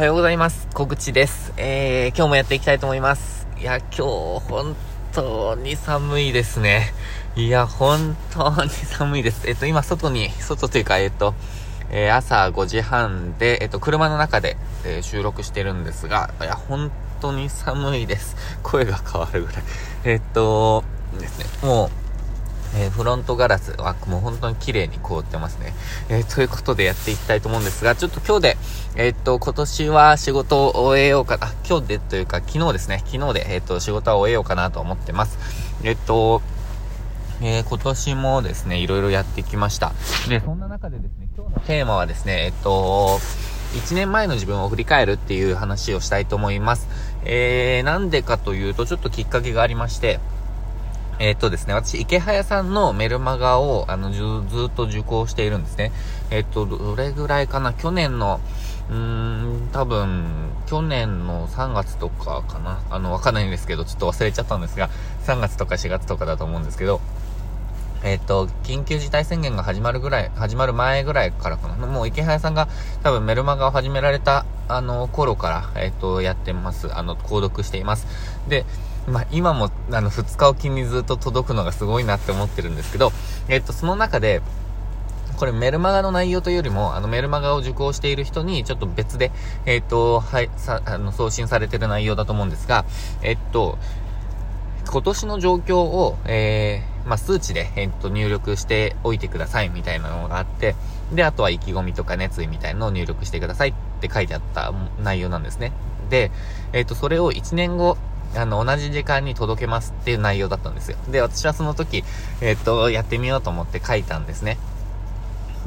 はようございます。小口です。えー、今日もやっていきたいと思います。いや、今日、本当に寒いですね。いや、本当に寒いです。えっと、今、外に、外というか、えっと、えー、朝5時半で、えっと、車の中で、えー、収録してるんですが、いや、本当に寒いです。声が変わるぐらい。えっと、ですね、もう、えー、フロントガラスはもう本当に綺麗に凍ってますね。えー、ということでやっていきたいと思うんですが、ちょっと今日で、えー、っと、今年は仕事を終えようかな、今日でというか昨日ですね、昨日で、えっと、仕事は終えようかなと思ってます。えっと、え今年もですね、いろいろやってきました。で、そんな中でですね、今日のテーマはですね、えっと、1年前の自分を振り返るっていう話をしたいと思います。えー、なんでかというと、ちょっときっかけがありまして、えっ、とですね、私、池早さんのメルマガを、あの、ずずっと受講しているんですね。えっ、と、どれぐらいかな？去年の、うーん、多分、去年の3月とかかな？あの、わかんないんですけど、ちょっと忘れちゃったんですが、3月とか4月とかだと思うんですけど、えっ、と、緊急事態宣言が始まるぐらい、始まる前ぐらいからかな？もう池早さんが多分メルマガを始められた、あの、頃から、えっ、と、やってます。あの、購読しています。で、まあ、今も、あの、2日おきにずっと届くのがすごいなって思ってるんですけど、えっと、その中で、これメルマガの内容というよりも、あのメルマガを受講している人にちょっと別で、えっ、と、はい、さ、あの、送信されてる内容だと思うんですが、えっと、今年の状況を、えー、まあ、数値で、えっと、入力しておいてくださいみたいなのがあって、で、あとは意気込みとか熱意みたいなのを入力してくださいって書いてあった内容なんですね。で、えっと、それを1年後、あの、同じ時間に届けますっていう内容だったんですよ。で、私はその時、えっ、と、やってみようと思って書いたんですね。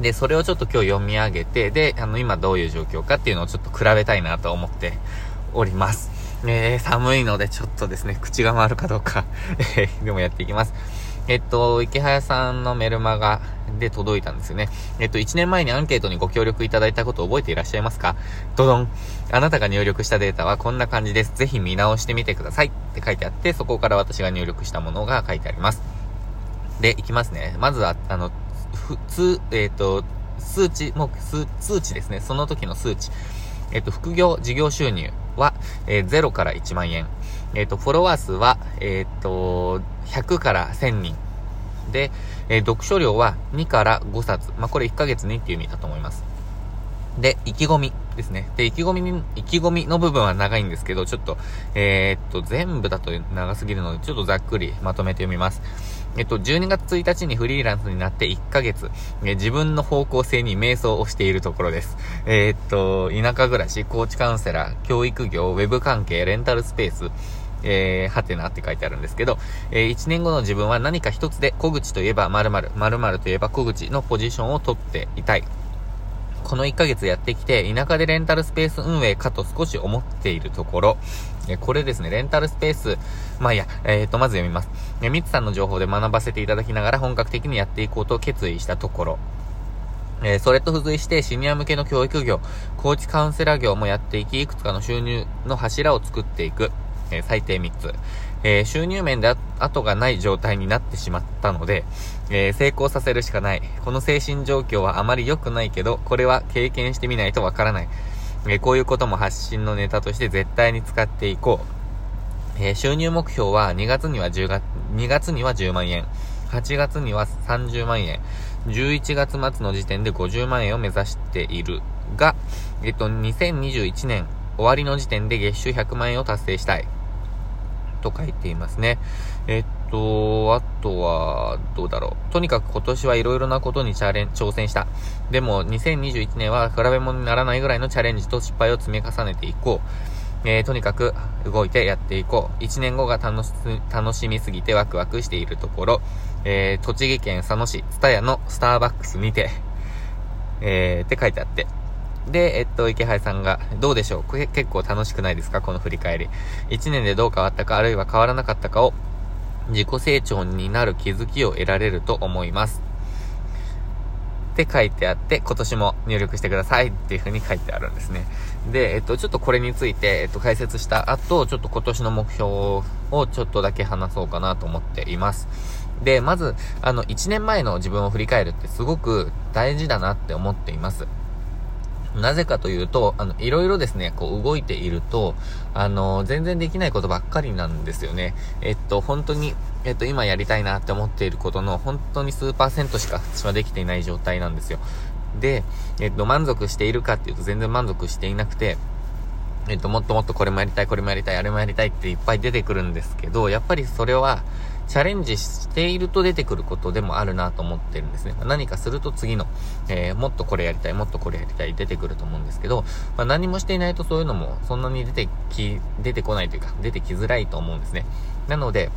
で、それをちょっと今日読み上げて、で、あの、今どういう状況かっていうのをちょっと比べたいなと思っております。えー、寒いのでちょっとですね、口が回るかどうかえでもやっていきます。えっと、池早さんのメルマガで届いたんですよね。えっと、1年前にアンケートにご協力いただいたことを覚えていらっしゃいますか？ドドン。あなたが入力したデータはこんな感じです。ぜひ見直してみてくださいって書いてあって、そこから私が入力したものが書いてあります。で、いきますね。まずは、あの、普通、えっ、と、数値、もう数、数値ですね。その時の数値。えっ、と、副業、事業収入は、えー、0から1万円。えっ、と、フォロワー数は、えっ、と、100から1000人。で、えー、読書量は2から5冊。まあ、これ1ヶ月にっていう意味だと思います。で、意気込みですね。で、意気込み、意気込みの部分は長いんですけど、ちょっと、えー、っと、全部だと長すぎるので、ちょっとざっくりまとめて読みます。えっと、12月1日にフリーランスになって1ヶ月、え自分の方向性に瞑想をしているところです。えー、っと、田舎暮らし、コーチカウンセラー、教育業、ウェブ関係、レンタルスペース、えー、はてなって書いてあるんですけど、えー、1年後の自分は何か一つで、小口といえば〇〇、〇〇といえば小口のポジションを取っていたい。この1ヶ月やってきて、田舎でレンタルスペース運営かと少し思っているところ、えこれですね、レンタルスペース、まあいや、えっ、ー、と、まず読みます。えミツさんの情報で学ばせていただきながら本格的にやっていこうと決意したところ、えー、それと付随してシニア向けの教育業、コーチカウンセラー業もやっていき、いくつかの収入の柱を作っていく。えー、最低3つ。えー、収入面で後がない状態になってしまったので、えー、成功させるしかない。この精神状況はあまり良くないけど、これは経験してみないとわからない。えこういうことも発信のネタとして絶対に使っていこう。え収入目標は2月には10月、2月には10万円。8月には30万円。11月末の時点で50万円を目指しているが、えっと、2021年終わりの時点で月収100万円を達成したい。と書いていますね。えっと、あとは、どうだろう。とにかく今年はいろいろなことにチャレン、挑戦した。でも、2021年は比べ物にならないぐらいのチャレンジと失敗を積み重ねていこう。えー、とにかく動いてやっていこう。1年後が楽し、楽しみすぎてワクワクしているところ、えー、栃木県佐野市、ツタヤのスターバックスにて、えー、って書いてあって、で、えっと、池原さんが、どうでしょう？これ結構楽しくないですか？この振り返り。1年でどう変わったか、あるいは変わらなかったかを、自己成長になる気づきを得られると思います。って書いてあって、今年も入力してくださいっていう風に書いてあるんですね。で、えっと、ちょっとこれについて、えっと、解説した後、ちょっと今年の目標をちょっとだけ話そうかなと思っています。で、まず、あの、1年前の自分を振り返るってすごく大事だなって思っています。なぜかというと、あの、いろいろですね、こう動いていると、あの、全然できないことばっかりなんですよね。えっと、本当に、えっと、今やりたいなって思っていることの、本当に数パーセントしか私はできていない状態なんですよ。で、えっと、満足しているかっていうと全然満足していなくて、えっと、もっともっとこれもやりたい、これもやりたい、あれもやりたいっていっぱい出てくるんですけど、やっぱりそれは、チャレンジしていると出てくることでもあるなと思ってるんですね。何かすると次の、えー、もっとこれやりたい、もっとこれやりたい、出てくると思うんですけど、まあ、何もしていないとそういうのもそんなに出てき、出てこないというか、出てきづらいと思うんですね。なので、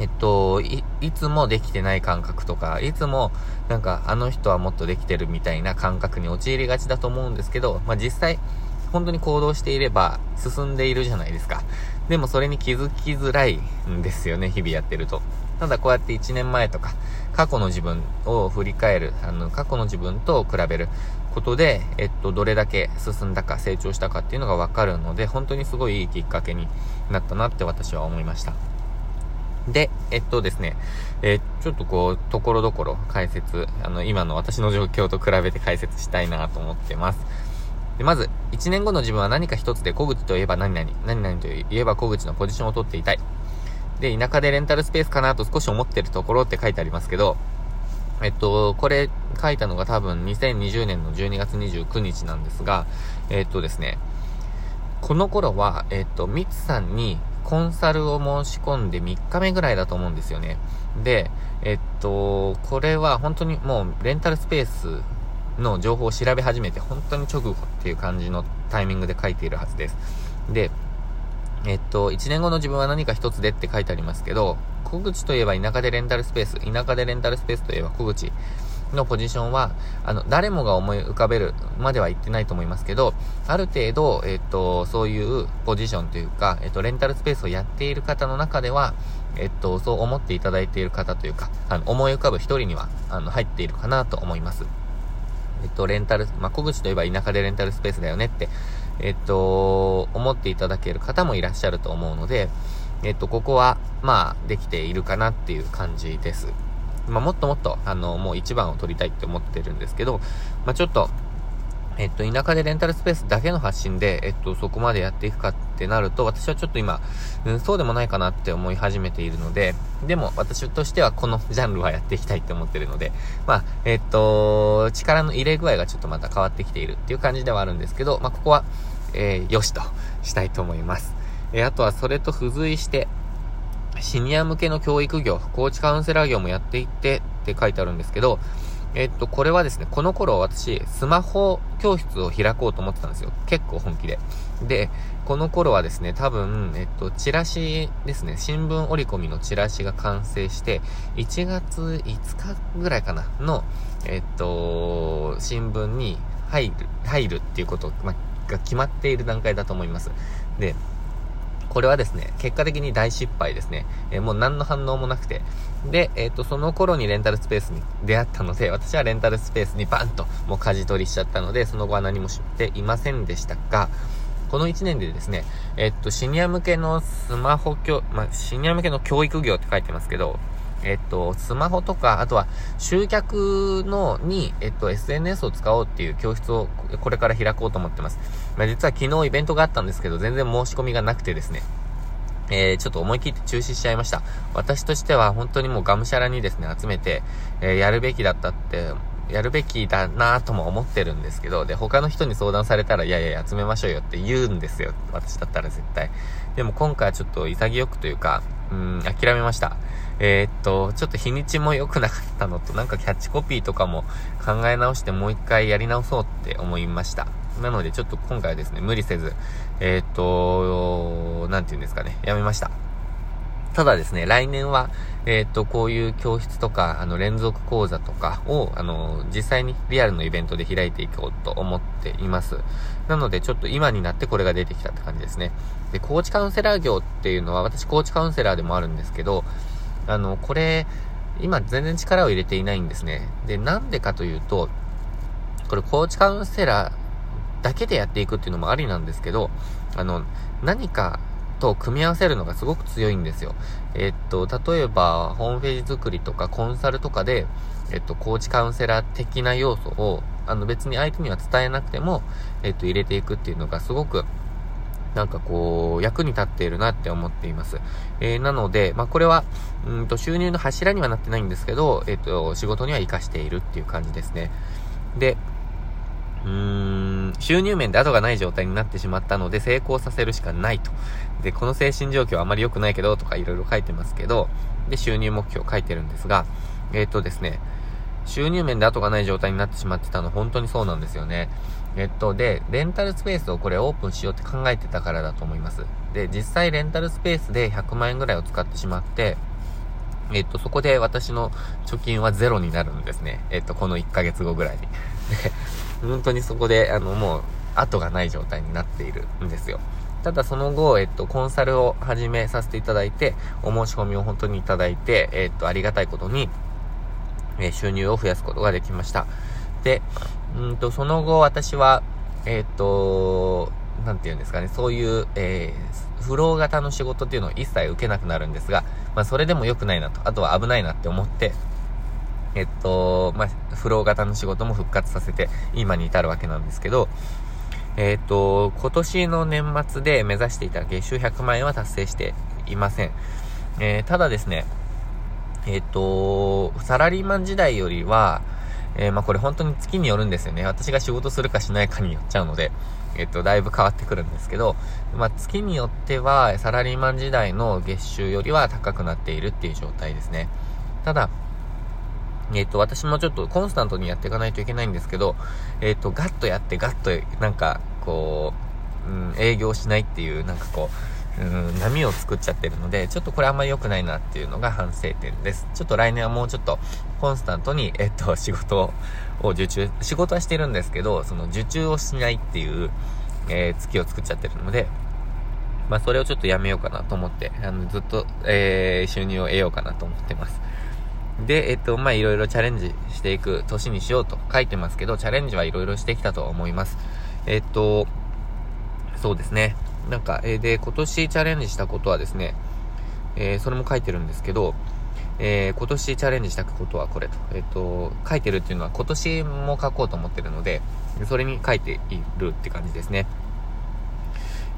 えっと、い、いつもできてない感覚とか、いつも、なんか、あの人はもっとできてるみたいな感覚に陥りがちだと思うんですけど、まあ、実際、本当に行動していれば進んでいるじゃないですか。でもそれに気づきづらいんですよね、日々やってると。ただこうやって1年前とか、過去の自分を振り返る、あの、過去の自分と比べることで、えっと、どれだけ進んだか、成長したかっていうのがわかるので、本当にすごいいいきっかけになったなって私は思いました。で、えっとですね、えー、ちょっとこう、ところどころ解説、あの、今の私の状況と比べて解説したいなと思ってます。で、まず、1年後の自分は何か一つで小口といえば何々、何々といえば小口のポジションを取っていたい。で、田舎でレンタルスペースかなと少し思ってるところって書いてありますけど、えっと、これ書いたのが多分2020年の12月29日なんですが、えっとですね、この頃は、えっと、ミツさんにコンサルを申し込んで3日目ぐらいだと思うんですよね。で、えっと、これは本当にもうレンタルスペースの情報を調べ始めて、本当に直後っていう感じのタイミングで書いているはずです。で、えっと、1年後の自分は何か一つでって書いてありますけど、小口といえば田舎でレンタルスペース、田舎でレンタルスペースといえば小口のポジションは、あの、誰もが思い浮かべるまでは言ってないと思いますけど、ある程度、えっと、そういうポジションというか、えっと、レンタルスペースをやっている方の中では、えっと、そう思っていただいている方というか、あの、思い浮かぶ一人には、あの、入っているかなと思います。えっと、レンタル、まあ、小口といえば田舎でレンタルスペースだよねって、えっと、思っていただける方もいらっしゃると思うので、えっと、ここは、まあ、できているかなっていう感じです。まあ、もっともっと、あの、もう一番を取りたいって思ってるんですけど、まあ、ちょっと、えっと、田舎でレンタルスペースだけの発信で、えっと、そこまでやっていくかってなると、私はちょっと今、うん、そうでもないかなって思い始めているので、でも、私としてはこの ジャンルはやっていきたいって思ってるので、まあ、えっと、力の入れ具合がちょっとまた変わってきているっていう感じではあるんですけど、まあ、ここは、えー、よしとしたいと思います。えー、あとはそれと付随して、シニア向けの教育業、コーチカウンセラー業もやっていってって書いてあるんですけど、えっと、これはですね、この頃私、スマホ教室を開こうと思ってたんですよ。結構本気で。で、この頃はですね、多分、えっと、チラシですね、新聞折り込みのチラシが完成して、1月5日ぐらいかな、の、えっと、新聞に入る、入るっていうこと、ま、が決まっている段階だと思います。で、これはですね、結果的に大失敗ですね。えー、もう何の反応もなくて。で、えっ、ー、と、その頃にレンタルスペースに出会ったので、私はレンタルスペースにバンともう舵取りしちゃったので、その後は何も知っていませんでしたが、この1年でですね、えっと、シニア向けのスマホ教、まあ、シニア向けの教育業って書いてますけど、えっと、スマホとか、あとは集客のに、えっと、SNS を使おうっていう教室をこれから開こうと思ってます。まあ、実は昨日イベントがあったんですけど、全然申し込みがなくてですね、えー、ちょっと思い切って中止しちゃいました。私としては本当にもうがむしゃらにですね、集めて、えー、やるべきだったってやるべきだなぁとも思ってるんですけど、で、他の人に相談されたら、いやいや、集めましょうよって言うんですよ。私だったら絶対。でも今回はちょっと潔くというか、うん、諦めました。えー、っと、ちょっと日にちも良くなかったのと、なんかキャッチコピーとかも考え直してもう一回やり直そうって思いました。なのでちょっと今回はですね、無理せず、えー、っと、なんて言うんですかね、やめました。ただですね、来年は、えっ、と、こういう教室とか、あの、連続講座とかを、あの、実際にリアルのイベントで開いていこうと思っています。なので、ちょっと今になってこれが出てきたって感じですね。で、コーチカウンセラー業っていうのは、私コーチカウンセラーでもあるんですけど、あの、これ、今全然力を入れていないんですね。で、なんでかというと、これコーチカウンセラーだけでやっていくっていうのもありなんですけど、あの、何かと組み合わせるのがすごく強いんですよ。えっと、例えば、ホームページ作りとかコンサルとかで、えっと、コーチカウンセラー的な要素を、あの別に相手には伝えなくても、えっと、入れていくっていうのがすごく、なんかこう、役に立っているなって思っています。えー、なので、まあ、これは、うんと、収入の柱にはなってないんですけど、えっと、仕事には活かしているっていう感じですね。で、うーん、収入面で後がない状態になってしまったので成功させるしかないと。で、この精神状況はあまり良くないけど、とかいろいろ書いてますけど、で、収入目標書いてるんですが、えっ、ー、とですね、収入面で後がない状態になってしまってたの本当にそうなんですよね。えっと、で、レンタルスペースをこれオープンしようって考えてたからだと思います。で、実際レンタルスペースで100万円ぐらいを使ってしまって、えっと、そこで私の貯金はゼロになるんですね。えっと、この1ヶ月後ぐらいに。本当にそこで、あの、もう、後がない状態になっているんですよ。ただその後、えっと、コンサルを始めさせていただいて、お申し込みを本当にいただいて、えっと、ありがたいことに、え収入を増やすことができました。で、うんと、その後私は、えっと、なんて言うんですかね、そういう、えー、フロー型の仕事っていうのを一切受けなくなるんですが、まあ、それでも良くないなと、あとは危ないなって思って、えっと、まあ、フロー型の仕事も復活させて、今に至るわけなんですけど、えっと、今年の年末で目指していた月収100万円は達成していません。えー、ただですね、えっと、サラリーマン時代よりは、えー、まあ、これ本当に月によるんですよね。私が仕事するかしないかによっちゃうので、えっと、だいぶ変わってくるんですけど、まあ、月によっては、サラリーマン時代の月収よりは高くなっているっていう状態ですね。ただ、えっ、と、私もちょっとコンスタントにやっていかないといけないんですけど、えっ、と、ガッとやってガッと、なんか、こう、うん、営業しないっていう、なんかこう、うん、波を作っちゃってるので、ちょっとこれあんまり良くないなっていうのが反省点です。ちょっと来年はもうちょっとコンスタントに、えっと、仕事を受注、仕事はしてるんですけど、その受注をしないっていう、えー、月を作っちゃってるので、まあ、それをちょっとやめようかなと思って、あの、ずっと、えー、収入を得ようかなと思ってます。で、えっと、ま、いろいろチャレンジしていく年にしようと書いてますけど、チャレンジはいろいろしてきたと思います。えっと、そうですね。なんか、えー、で、今年チャレンジしたことはですね、えー、それも書いてるんですけど、えー、今年チャレンジしたことはこれと。えっ、と、書いてるっていうのは今年も書こうと思ってるので、それに書いているって感じですね。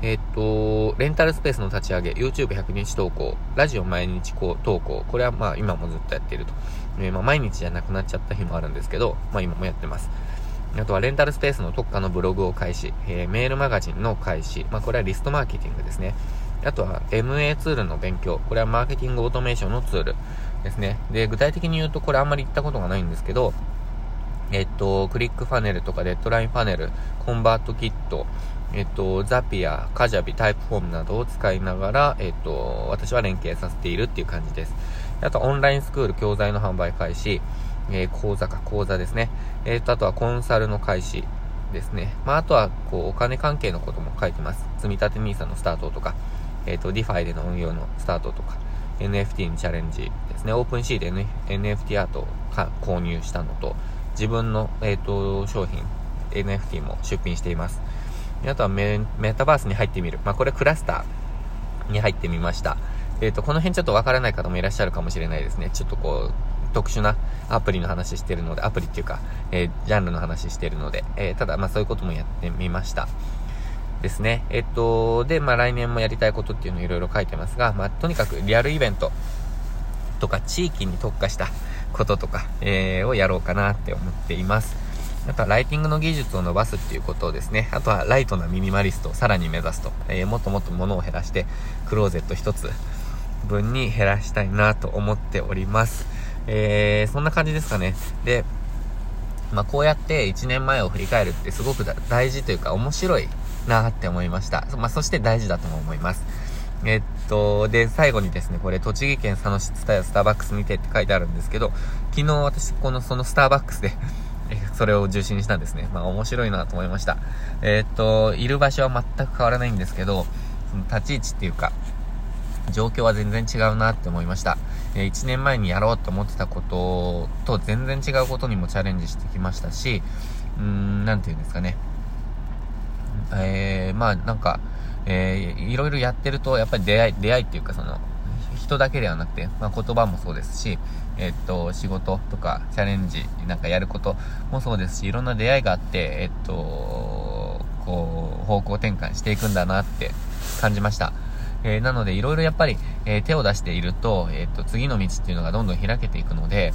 えっと、レンタルスペースの立ち上げ、YouTube100 日投稿、ラジオ毎日投稿、これはまあ今もずっとやっていると。えー、まあ毎日じゃなくなっちゃった日もあるんですけど、まあ今もやってます。あとはレンタルスペースの特化のブログを開始、えー、メールマガジンの開始、まあこれはリストマーケティングですね。あとは MA ツールの勉強、これはマーケティングオートメーションのツールですね。で、具体的に言うとこれあんまり言ったことがないんですけど、えっと、 ClickFunnels とか Deadline Funnel、 ConvertKit、えっと、 Zapier、 Kajabi、 Typeform などを使いながら、えっと、私は連携させているっていう感じです。あと、オンラインスクール教材の販売開始、えー、講座か、講座ですね。えっと、あとはコンサルの開始ですね。まあ、あとは、こう、お金関係のことも書いてます。積立 NISA のスタートとか、えっと、 DeFi での運用のスタートとか、NFT にチャレンジですね。 OpenSea で、N、NFT アートを購入したのと、自分の、えっと、商品、NFT も出品しています。あとはメタバースに入ってみる。まあ、これクラスターに入ってみました。えっ、ー、と、この辺ちょっとわからない方もいらっしゃるかもしれないですね。ちょっとこう、特殊なアプリの話してるので、アプリっていうか、えー、ジャンルの話してるので、えー、ただ、まあそういうこともやってみました。ですね。えっと、で、まあ来年もやりたいことっていうのをいろいろ書いてますが、まあとにかくリアルイベントとか地域に特化したこととか、えー、をやろうかなって思っています。あとはライティングの技術を伸ばすっていうことをですね、あとはライトなミニマリストをさらに目指すと、えー、もっともっと物を減らして、クローゼット一つ分に減らしたいなと思っております。えー、そんな感じですかね。で、まあ、こうやって1年前を振り返るってすごく大事というか面白いなって思いました。まあ、そして大事だとも思います。えっと、で、最後にですね、これ、栃木県佐野市ツタヤスターバックスにてって書いてあるんですけど、昨日私、この、そのスターバックスで それを受信したんですね。まあ面白いなと思いました。えー、っと、いる場所は全く変わらないんですけど、その立ち位置っていうか、状況は全然違うなって思いました。えー、1年前にやろうと思ってたことと全然違うことにもチャレンジしてきましたし、うーん、なんて言うんですかね。えー、まあなんか、えー、いろいろやってると、やっぱり出会い、出会いっていうかその、人だけではなくて、まあ、言葉もそうですし、えっと、仕事とかチャレンジ、なんかやることもそうですし、いろんな出会いがあって、えっと、こう、方向転換していくんだなって感じました。えー、なので、いろいろやっぱり、えー、手を出していると、えっと、次の道っていうのがどんどん開けていくので、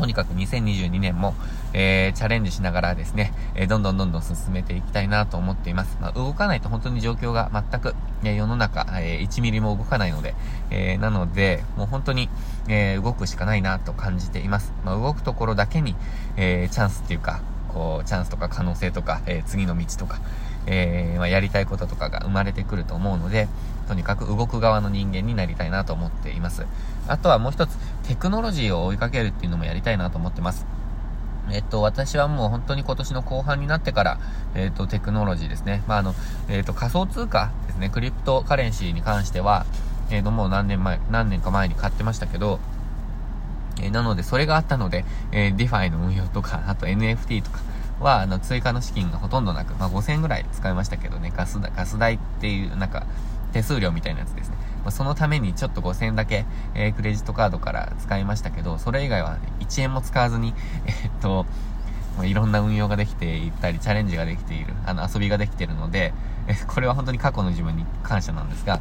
とにかく2022年も、えー、チャレンジしながらですね、えー、どんどんどんどん進めていきたいなと思っています。まあ、動かないと本当に状況が全く、え世の中、えー、1ミリも動かないので、えなので、もう本当に、え動くしかないなと感じています。まあ、動くところだけに、えチャンスっていうか、こう、チャンスとか可能性とか、え次の道とか、えまあ、やりたいこととかが生まれてくると思うので、とにかく動く側の人間になりたいなと思っています。あとはもう一つ、テクノロジーを追いかけるっていうのもやりたいなと思ってます。えっと、私はもう本当に今年の後半になってから、えっと、テクノロジーですね。まあ、あの、えっと、仮想通貨ですね。クリプトカレンシーに関しては、えっと、もう何年前、何年か前に買ってましたけど、えー、なので、それがあったので、えー、 DeFi の運用とか、あと NFT とかは、あの、追加の資金がほとんどなく、まあ、5000円ぐらい使いましたけどね、ガス代、ガス代っていう、なんか、手数料みたいなやつですね。ま、そのためにちょっと5000円だけ、えー、クレジットカードから使いましたけど、それ以外は、1円も使わずに、えー、っと、まあ、いろんな運用ができていったり、チャレンジができている、あの、遊びができているので、え、これは本当に過去の自分に感謝なんですが、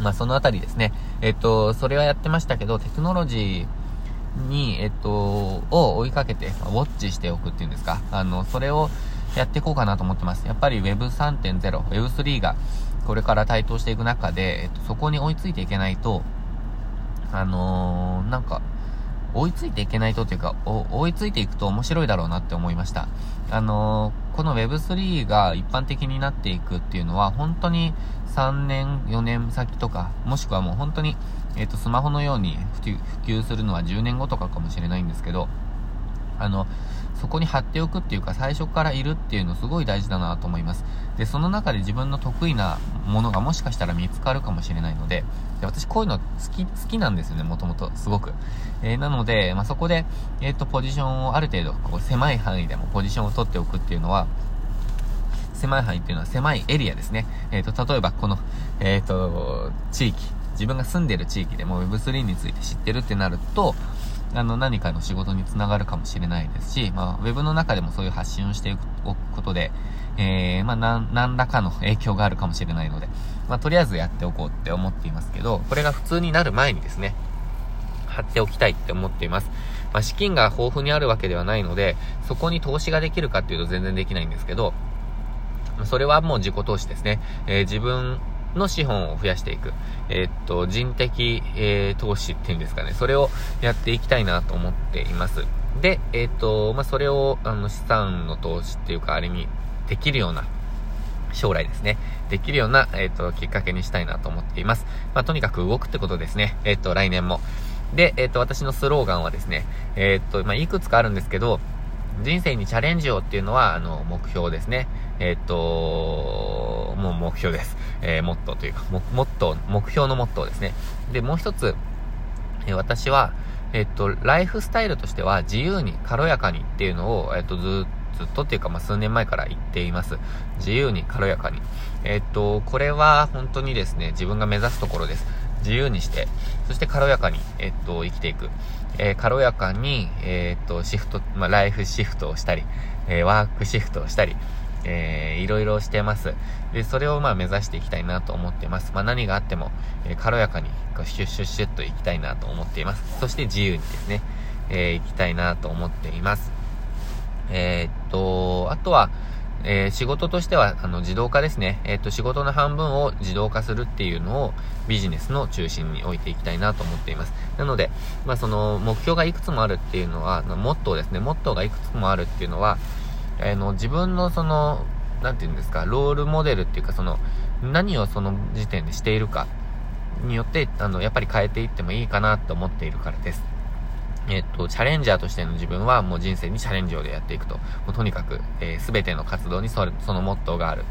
まあ、そのあたりですね。えっと、それはやってましたけど、テクノロジーに、えっと、を追いかけて、ウォッチしておくっていうんですか。あの、それをやっていこうかなと思ってます。やっぱり Web3.0、Web3 が、これから台頭していく中で、えっと、そこに追いついていけないと、あのー、なんか、追いついていけないとっていうか、追いついていくと面白いだろうなって思いました。あのー、この Web3 が一般的になっていくっていうのは、本当に3年、4年先とか、もしくはもう本当に、えっ、と、スマホのように普及するのは10年後とかかもしれないんですけど、あの、そこに貼っておくっていうか、最初からいるっていうのすごい大事だなと思います。で、その中で自分の得意なものがもしかしたら見つかるかもしれないので、で私こういうの好き、好きなんですよね、もともと、すごく。えー、なので、まあ、そこで、えっ、と、ポジションをある程度、こう、狭い範囲でもポジションを取っておくっていうのは、狭い範囲っていうのは狭いエリアですね。えっ、と、例えばこの、えっ、と、地域、自分が住んでる地域でも Web3 について知ってるってなると、あの、何かの仕事につながるかもしれないですし、まあ、ウェブの中でもそういう発信をしておくことで、えー、まあ、何らかの影響があるかもしれないので、まあ、とりあえずやっておこうって思っていますけど、これが普通になる前にですね、貼っておきたいって思っています。まあ、資金が豊富にあるわけではないので、そこに投資ができるかっていうと全然できないんですけど、それはもう自己投資ですね。えー、自分の資本を増やしていく。えー、っと、人的、えー、投資っていうんですかね。それをやっていきたいなと思っています。で、えー、っと、まあ、それを、あの、資産の投資っていうか、あれにできるような、将来ですね。できるような、えっと、きっかけにしたいなと思っています。まあ、とにかく動くってことですね。えっと、来年も。で、えっと、私のスローガンはですね、えっと、まあ、いくつかあるんですけど、人生にチャレンジをっていうのは、あの、目標ですね。えっと、もう目標です。えー、モットーというか、も、モット、目標のモットーですね。で、もう一つ、えー、私は、えっと、ライフスタイルとしては、自由に、軽やかにっていうのを、えっと、ずずっとっていうか、まあ、数年前から言っています。自由に、軽やかに。えっと、これは本当にですね、自分が目指すところです。自由にして、そして軽やかに、えっと、生きていく。えー、軽やかに、えー、っと、シフト、まあ、ライフシフトをしたり、えー、ワークシフトをしたり、えー、いろいろしてます。で、それをまあ目指していきたいなと思ってます。まあ何があっても、えー、軽やかに、こうシュッシュッシュッといきたいなと思っています。そして自由にですね、えー、行きたいなと思っています。えー、っと、あとは、えー、仕事としては、あの、自動化ですね。えっ、と、仕事の半分を自動化するっていうのをビジネスの中心に置いていきたいなと思っています。なので、まあ、その、目標がいくつもあるっていうのは、モットーですね。モットーがいくつもあるっていうのは、えー、の、自分のその、なんていうんですか、ロールモデルっていうか、その、何をその時点でしているかによって、あの、やっぱり変えていってもいいかなと思っているからです。えっと、チャレンジャーとしての自分はもう人生にチャレンジをでやっていくと。もうとにかく、えー、全ての活動にそれ、そのモットーがある。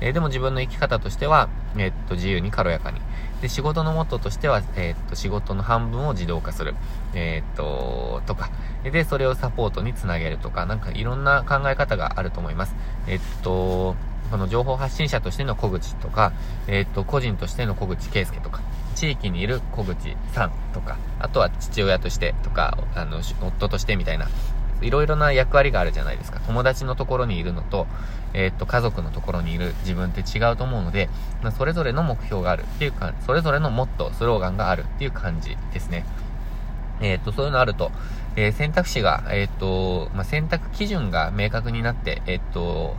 えー、でも自分の生き方としては、えー、っと、自由に軽やかに。で、仕事のモットーとしては、えっと、仕事の半分を自動化する。えっと、とか。で、それをサポートにつなげるとか、なんかいろんな考え方があると思います。えっと、この情報発信者としての小口とか、えっ、と、個人としての小口圭介とか、地域にいる小口さんとか、あとは父親としてとか、あの、夫としてみたいな、いろいろな役割があるじゃないですか。友達のところにいるのと、えー、っと、家族のところにいる自分って違うと思うので、ま、それぞれの目標があるっていうか、それぞれのモットー、スローガンがあるっていう感じですね。えー、っと、そういうのあると、えー、選択肢が、えっと、まあ、選択基準が明確になって、えっと、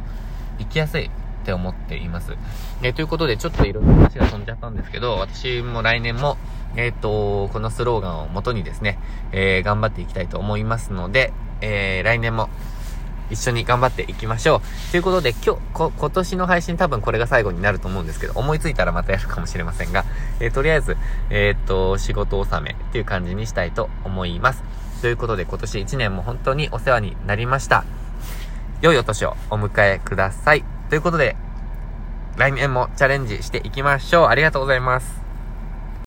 行きやすいって思っています。えー、ということで、ちょっといろいろ話が飛んじゃったんですけど、私も来年も、えっ、ー、と、このスローガンをもとにですね、えー、頑張っていきたいと思いますので、えー、来年も一緒に頑張っていきましょう。ということで、今日、こ、今年の配信多分これが最後になると思うんですけど、思いついたらまたやるかもしれませんが、えー、とりあえず、えー、っと、仕事納めっていう感じにしたいと思います。ということで、今年1年も本当にお世話になりました。良いお年をお迎えください。ということで、来年もチャレンジしていきましょう。ありがとうございます。